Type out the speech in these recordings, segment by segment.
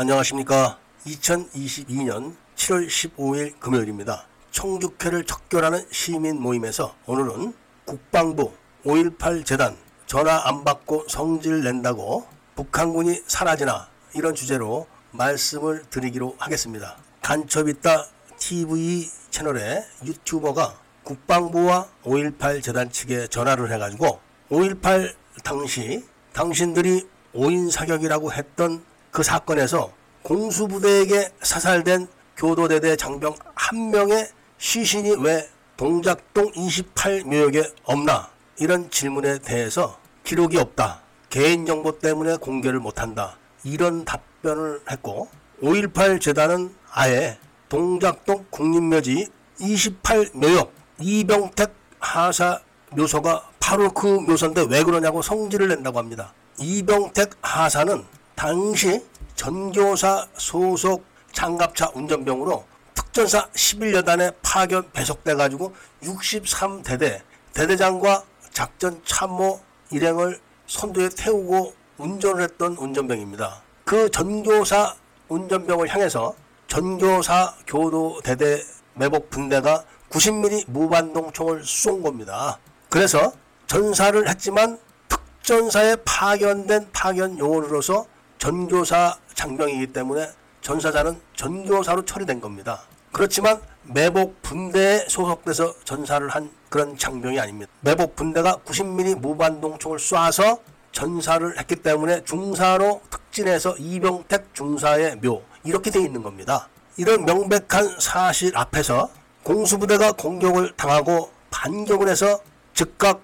안녕하십니까. 2022년 7월 15일 금요일입니다. 청주회를 척결하는 시민 모임에서 오늘은 국방부 5.18 재단 전화 안 받고 성질 낸다고 북한군이 사라지나 이런 주제로 말씀을 드리기로 하겠습니다. 간첩 있다 TV 채널에 유튜버가 국방부와 5.18 재단 측에 전화를 해가지고 5.18 당시 당신들이 5인 사격이라고 했던 그 사건에서 공수부대에게 사살된 교도대대 장병 한 명의 시신이 왜 동작동 28묘역에 없나 이런 질문에 대해서 기록이 없다. 개인정보 때문에 공개를 못한다. 이런 답변을 했고 5.18 재단은 아예 동작동 국립묘지 28묘역 이병택 하사 묘소가 바로 그 묘소인데 왜 그러냐고 성질을 낸다고 합니다. 이병택 하사는 당시 전교사 소속 장갑차 운전병으로 특전사 11여단에 파견 배속돼 가지고 63대대 대대장과 작전 참모 일행을 선두에 태우고 운전을 했던 운전병입니다. 그 전교사 운전병을 향해서 전교사 교도 대대 매복 분대가 90mm 무반동 총을 쏜 겁니다. 그래서 전사를 했지만 특전사에 파견된 파견 요원으로서 전교사 장병이기 때문에 전사자는 전교사로 처리된 겁니다. 그렇지만 매복 분대에 소속돼서 전사를 한 그런 장병이 아닙니다. 매복 분대가 90mm 무반동총을 쏴서 전사를 했기 때문에 중사로 특진해서 이병택 중사의 묘 이렇게 돼 있는 겁니다. 이런 명백한 사실 앞에서 공수부대가 공격을 당하고 반격을 해서 즉각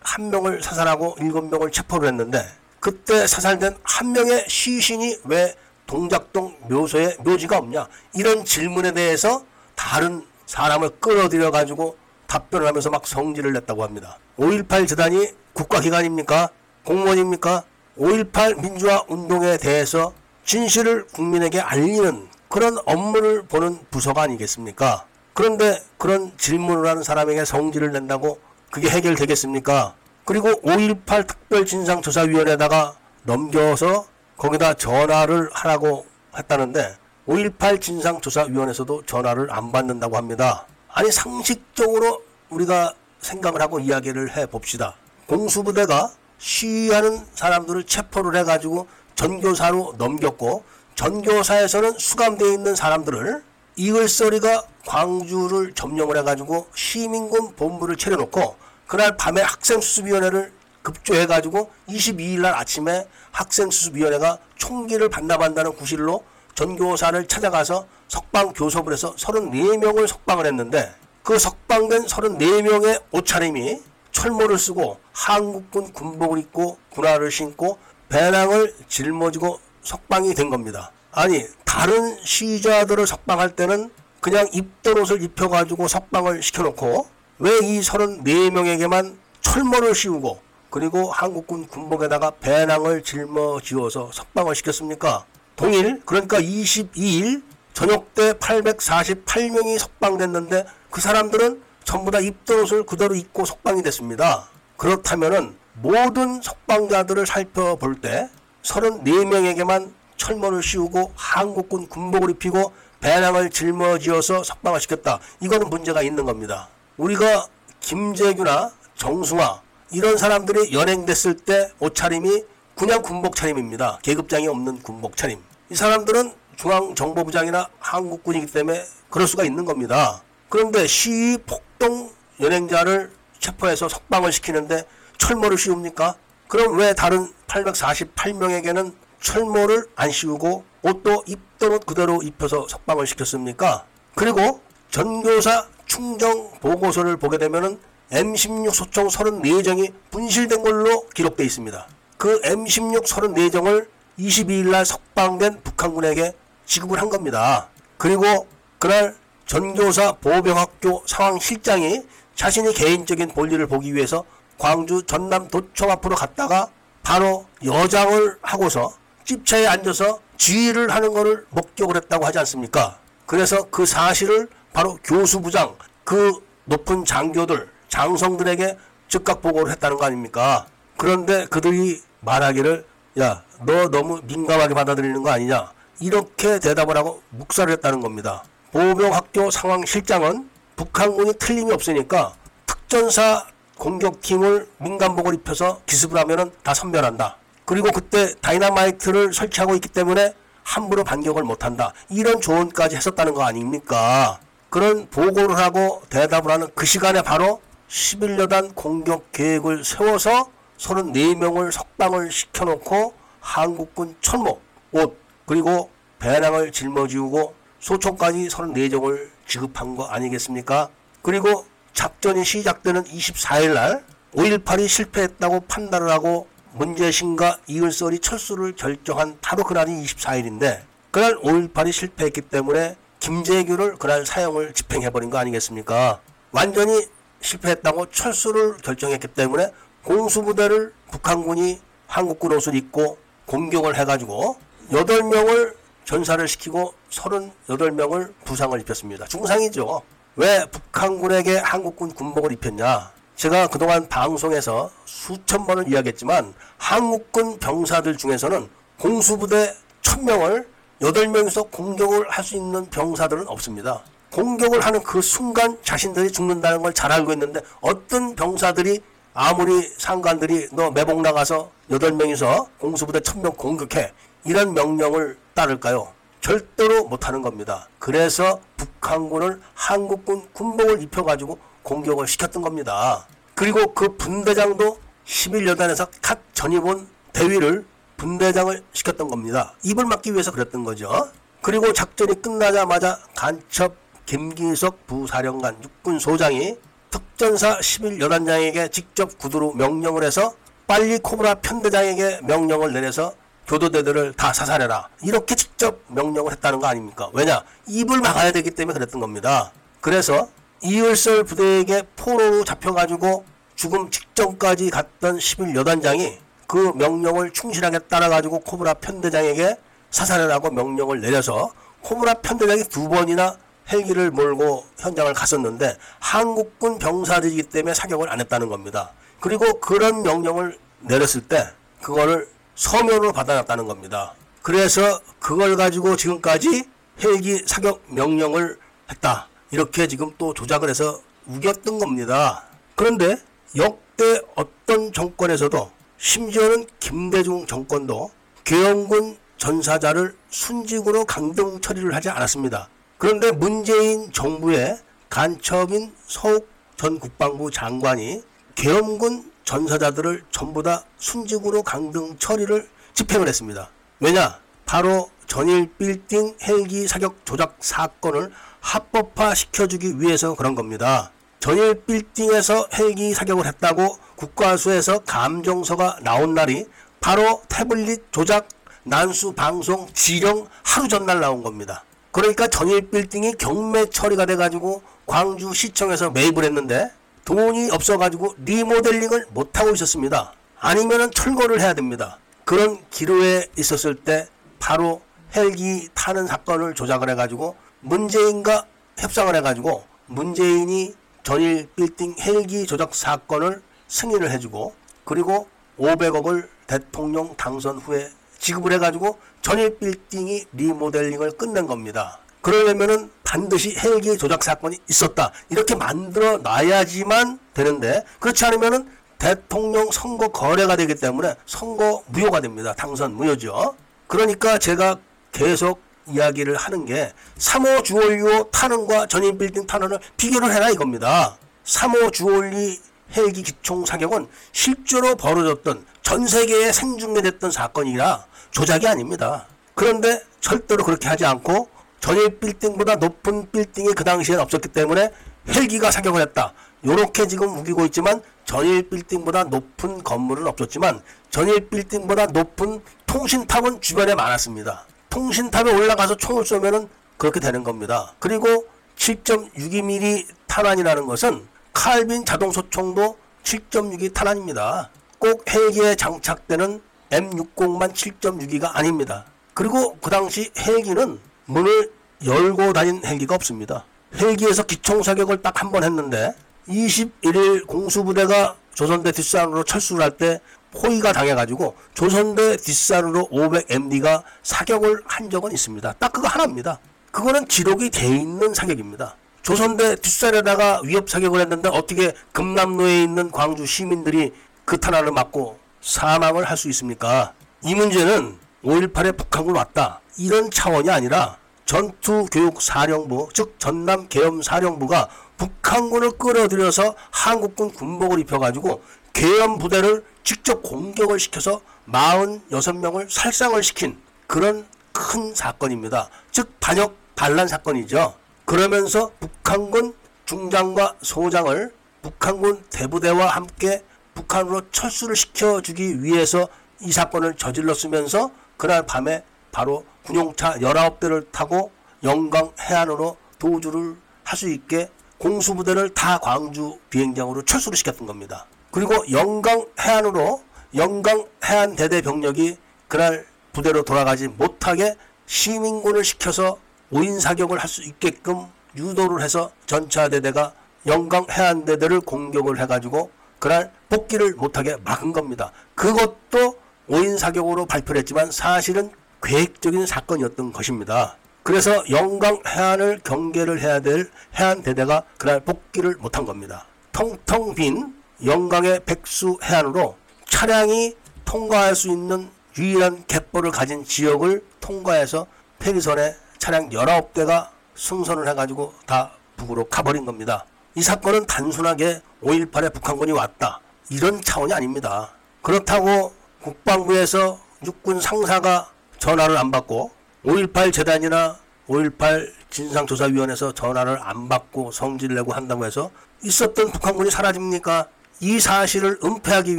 한 명을 사살하고 일곱 명을 체포를 했는데 그때 사살된 한 명의 시신이 왜 동작동 묘소에 묘지가 없냐 이런 질문에 대해서 다른 사람을 끌어들여 가지고 답변을 하면서 막 성질을 냈다고 합니다. 5.18 재단이 국가기관입니까? 공무원입니까? 5.18 민주화 운동에 대해서 진실을 국민에게 알리는 그런 업무를 보는 부서가 아니겠습니까? 그런데 그런 질문을 하는 사람에게 성질을 낸다고 그게 해결되겠습니까? 그리고 5.18 특별진상조사위원회에다가 넘겨서 거기다 전화를 하라고 했다는데 5.18 진상조사위원회에서도 전화를 안 받는다고 합니다. 아니 상식적으로 우리가 생각을 하고 이야기를 해 봅시다. 공수부대가 시위하는 사람들을 체포를 해가지고 전교사로 넘겼고 전교사에서는 수감되어 있는 사람들을 이글서리가 광주를 점령을 해가지고 시민군 본부를 차려놓고 그날 밤에 학생수습위원회를 급조해가지고 22일 날 아침에 학생수습위원회가 총기를 반납한다는 구실로 전교사를 찾아가서 석방 교섭을 해서 34명을 석방을 했는데 그 석방된 34명의 옷차림이 철모를 쓰고 한국군 군복을 입고 군화를 신고 배낭을 짊어지고 석방이 된 겁니다. 아니 다른 시자들을 석방할 때는 그냥 입던 옷을 입혀가지고 석방을 시켜놓고 왜 이 34명에게만 철모를 씌우고 그리고 한국군 군복에다가 배낭을 짊어지어서 석방을 시켰습니까? 동일 그러니까 22일 저녁 때 848명이 석방됐는데 그 사람들은 전부 다 입던 옷을 그대로 입고 석방이 됐습니다. 그렇다면은 모든 석방자들을 살펴볼 때 34명에게만 철문을 씌우고 한국군 군복을 입히고 배낭을 짊어지어서 석방을 시켰다. 이거는 문제가 있는 겁니다. 우리가 김재규나 정승화 이런 사람들이 연행됐을 때 옷차림이 그냥 군복 차림입니다. 계급장이 없는 군복 차림. 이 사람들은 중앙정보부장이나 한국군이기 때문에 그럴 수가 있는 겁니다. 그런데 시위 폭동 연행자를 체포해서 석방을 시키는데 철모를 씌웁니까? 그럼 왜 다른 848명에게는 철모를 안 씌우고 옷도 입던 옷 그대로 입혀서 석방을 시켰습니까? 그리고 전교사 충정 보고서를 보게 되면은 M16 소총 34정이 분실된 걸로 기록되어 있습니다. 그 M16 34정을 22일 날 석방된 북한군에게 지급을 한 겁니다. 그리고 그날 전교사 보병학교 상황실장이 자신이 개인적인 볼일을 보기 위해서 광주 전남 도청 앞으로 갔다가 바로 여장을 하고서 집차에 앉아서 지휘를 하는 것을 목격을 했다고 하지 않습니까? 그래서 그 사실을 바로 교수부장, 그 높은 장교들, 장성들에게 즉각 보고를 했다는 거 아닙니까? 그런데 그들이 말하기를 야, 너 너무 민감하게 받아들이는 거 아니냐? 이렇게 대답을 하고 묵살을 했다는 겁니다. 보병학교 상황실장은 북한군이 틀림이 없으니까 특전사 공격팀을 민간복을 입혀서 기습을 하면은 다 섬멸한다. 그리고 그때 다이나마이트를 설치하고 있기 때문에 함부로 반격을 못한다. 이런 조언까지 했었다는 거 아닙니까? 그런 보고를 하고 대답을 하는 그 시간에 바로 11여단 공격 계획을 세워서 34명을 석방을 시켜놓고 한국군 천목, 옷, 그리고 배낭을 짊어지우고 소총까지 34종을 지급한 거 아니겠습니까? 그리고 작전이 시작되는 24일 날 5.18이 실패했다고 판단을 하고 문재신과 이을설이 철수를 결정한 바로 그날이 24일인데 그날 5.18이 실패했기 때문에 김재규를 그날 사형을 집행해버린 거 아니겠습니까? 완전히 실패했다고 철수를 결정했기 때문에 공수부대를 북한군이 한국군 옷을 입고 공격을 해가지고 8명을 전사를 시키고 38명을 부상을 입혔습니다. 중상이죠. 왜 북한군에게 한국군 군복을 입혔냐? 제가 그동안 방송에서 수천 번을 이야기했지만 한국군 병사들 중에서는 공수부대 1000명을 8명이서 공격을 할 수 있는 병사들은 없습니다. 공격을 하는 그 순간 자신들이 죽는다는 걸 잘 알고 있는데 어떤 병사들이 아무리 상관들이 너 매복 나가서 8명이서 공수부대 1000명 공격해 이런 명령을 따를까요? 절대로 못하는 겁니다. 그래서 북한군을 한국군 군복을 입혀가지고 공격을 시켰던 겁니다. 그리고 그 분대장도 11여단에서 각 전입원 대위를 분대장을 시켰던 겁니다. 입을 막기 위해서 그랬던 거죠. 그리고 작전이 끝나자마자 간첩 김기석 부사령관 육군 소장이 특전사 11여단장에게 직접 구두로 명령을 해서 빨리 코브라 편대장에게 명령을 내려서 교도대들을 다 사살해라. 이렇게 직접 명령을 했다는 거 아닙니까? 왜냐? 입을 막아야 되기 때문에 그랬던 겁니다. 그래서 이을설 부대에게 포로로 잡혀가지고 죽음 직전까지 갔던 11 여단장이 그 명령을 충실하게 따라가지고 코브라 편대장에게 사살해라고 명령을 내려서 코브라 편대장이 두 번이나 헬기를 몰고 현장을 갔었는데 한국군 병사들이기 때문에 사격을 안 했다는 겁니다. 그리고 그런 명령을 내렸을 때 그거를 서면으로 받아놨다는 겁니다. 그래서 그걸 가지고 지금까지 헬기 사격 명령을 했다. 이렇게 지금 또 조작을 해서 우겼던 겁니다. 그런데 역대 어떤 정권에서도 심지어는 김대중 정권도 계엄군 전사자를 순직으로 강등 처리를 하지 않았습니다. 그런데 문재인 정부의 간첩인 서욱 전 국방부 장관이 계엄군 전사자들을 전부 다 순직으로 강등 처리를 집행을 했습니다. 왜냐? 바로 전일 빌딩 헬기 사격 조작 사건을 합법화 시켜주기 위해서 그런 겁니다. 전일 빌딩에서 헬기 사격을 했다고 국과수에서 감정서가 나온 날이 바로 태블릿 조작 난수 방송 지령 하루 전날 나온 겁니다. 그러니까 전일 빌딩이 경매 처리가 돼가지고 광주시청에서 매입을 했는데 돈이 없어가지고 리모델링을 못하고 있었습니다. 아니면은 철거를 해야 됩니다. 그런 기로에 있었을 때 바로 헬기 타는 사건을 조작을 해가지고 문재인과 협상을 해가지고 문재인이 전일 빌딩 헬기 조작 사건을 승인을 해주고 그리고 500억을 대통령 당선 후에 지급을 해가지고 전일 빌딩이 리모델링을 끝낸 겁니다. 그러려면은 반드시 헬기 조작 사건이 있었다. 이렇게 만들어 놔야지만 되는데 그렇지 않으면은 대통령 선거 거래가 되기 때문에 선거 무효가 됩니다. 당선 무효죠. 그러니까 제가 계속 이야기를 하는 게 3호 주얼리호 탄원과 전인 빌딩 탄원을 비교를 해라 이겁니다. 3호 주얼리 헬기 기총 사격은 실제로 벌어졌던 전 세계에 생중계됐던 사건이라 조작이 아닙니다. 그런데 절대로 그렇게 하지 않고 전일 빌딩보다 높은 빌딩이 그 당시엔 없었기 때문에 헬기가 사격을 했다. 요렇게 지금 우기고 있지만 전일 빌딩보다 높은 건물은 없었지만 전일 빌딩보다 높은 통신탑은 주변에 많았습니다. 통신탑에 올라가서 총을 쏘면은 그렇게 되는 겁니다. 그리고 7.62mm 탄환이라는 것은 칼빈 자동소총도 7.62 탄환입니다. 꼭 헬기에 장착되는 M60만 7.62가 아닙니다. 그리고 그 당시 헬기는 문을 열고 다닌 헬기가 없습니다. 헬기에서 기총 사격을 딱 한 번 했는데 21일 공수부대가 조선대 뒷산으로 철수를 할 때 포위가 당해가지고 조선대 뒷산으로 500MD가 사격을 한 적은 있습니다. 딱 그거 하나입니다. 그거는 기록이 돼 있는 사격입니다. 조선대 뒷산에다가 위협 사격을 했는데 어떻게 금남로에 있는 광주 시민들이 그 탄환을 맞고 사망을 할 수 있습니까? 이 문제는 5.18에 북한군 왔다. 이런 차원이 아니라 전투교육사령부, 즉 전남계엄사령부가 북한군을 끌어들여서 한국군 군복을 입혀가지고 계엄 부대를 직접 공격을 시켜서 46명을 살상을 시킨 그런 큰 사건입니다. 즉 반역 반란 사건이죠. 그러면서 북한군 중장과 소장을 북한군 대부대와 함께 북한으로 철수를 시켜주기 위해서 이 사건을 저질렀으면서 그날 밤에 바로 군용차 19대를 타고 영광 해안으로 도주를 할 수 있게 공수부대를 다 광주 비행장으로 철수를 시켰던 겁니다. 그리고 영광 해안으로 영광 해안 대대 병력이 그날 부대로 돌아가지 못하게 시민군을 시켜서 오인 사격을 할 수 있게끔 유도를 해서 전차 대대가 영광 해안 대대를 공격을 해가지고 그날 복귀를 못하게 막은 겁니다. 그것도 오인 사격으로 발표를 했지만 사실은 계획적인 사건이었던 것입니다. 그래서 영광 해안을 경계를 해야 될 해안 대대가 그날 복귀를 못한 겁니다. 텅텅 빈 영광의 백수 해안으로 차량이 통과할 수 있는 유일한 갯벌을 가진 지역을 통과해서 폐기선에 차량 19대가 승선을 해가지고 다 북으로 가버린 겁니다. 이 사건은 단순하게 5.18에 북한군이 왔다. 이런 차원이 아닙니다. 그렇다고 국방부에서 육군 상사가 전화를 안 받고 5.18 재단이나 5.18 진상조사위원회에서 전화를 안 받고 성질 내고 한다고 해서 있었던 북한군이 사라집니까? 이 사실을 은폐하기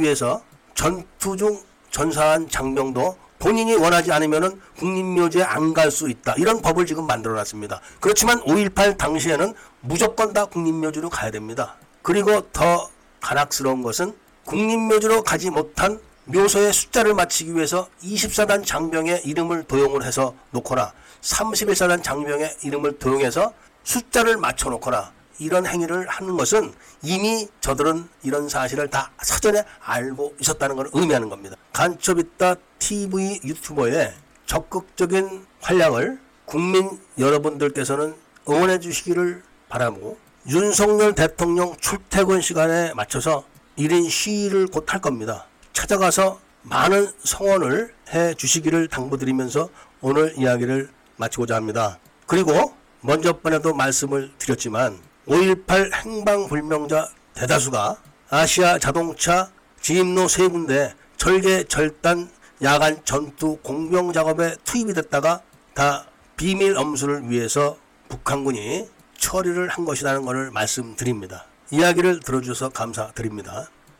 위해서 전투 중 전사한 장병도 본인이 원하지 않으면 국립묘지에 안 갈 수 있다. 이런 법을 지금 만들어 놨습니다. 그렇지만 5.18 당시에는 무조건 다 국립묘지로 가야 됩니다. 그리고 더 가락스러운 것은 국립묘지로 가지 못한 묘소의 숫자를 맞추기 위해서 24단 장병의 이름을 도용을 해서 놓거나 31사단 장병의 이름을 도용해서 숫자를 맞춰 놓거나 이런 행위를 하는 것은 이미 저들은 이런 사실을 다 사전에 알고 있었다는 걸 의미하는 겁니다. 간첩있다 TV 유튜버의 적극적인 활약을 국민 여러분들께서는 응원해 주시기를 바라고 윤석열 대통령 출퇴근 시간에 맞춰서 1인 시위를 곧 할 겁니다. 찾아가서 많은 성원을 해 주시기를 당부드리면서 오늘 이야기를 마치고자 합니다. 그리고 먼저 번에도 말씀을 드렸지만 5.18 행방불명자 대다수가 아시아 자동차 진입로 세 군데 절개 절단 야간 전투 공병 작업에 투입이 됐다가 다 비밀 엄수를 위해서 북한군이 처리를 한 것이라는 것을 말씀드립니다. 이야기를 들어주셔서 감사드립니다.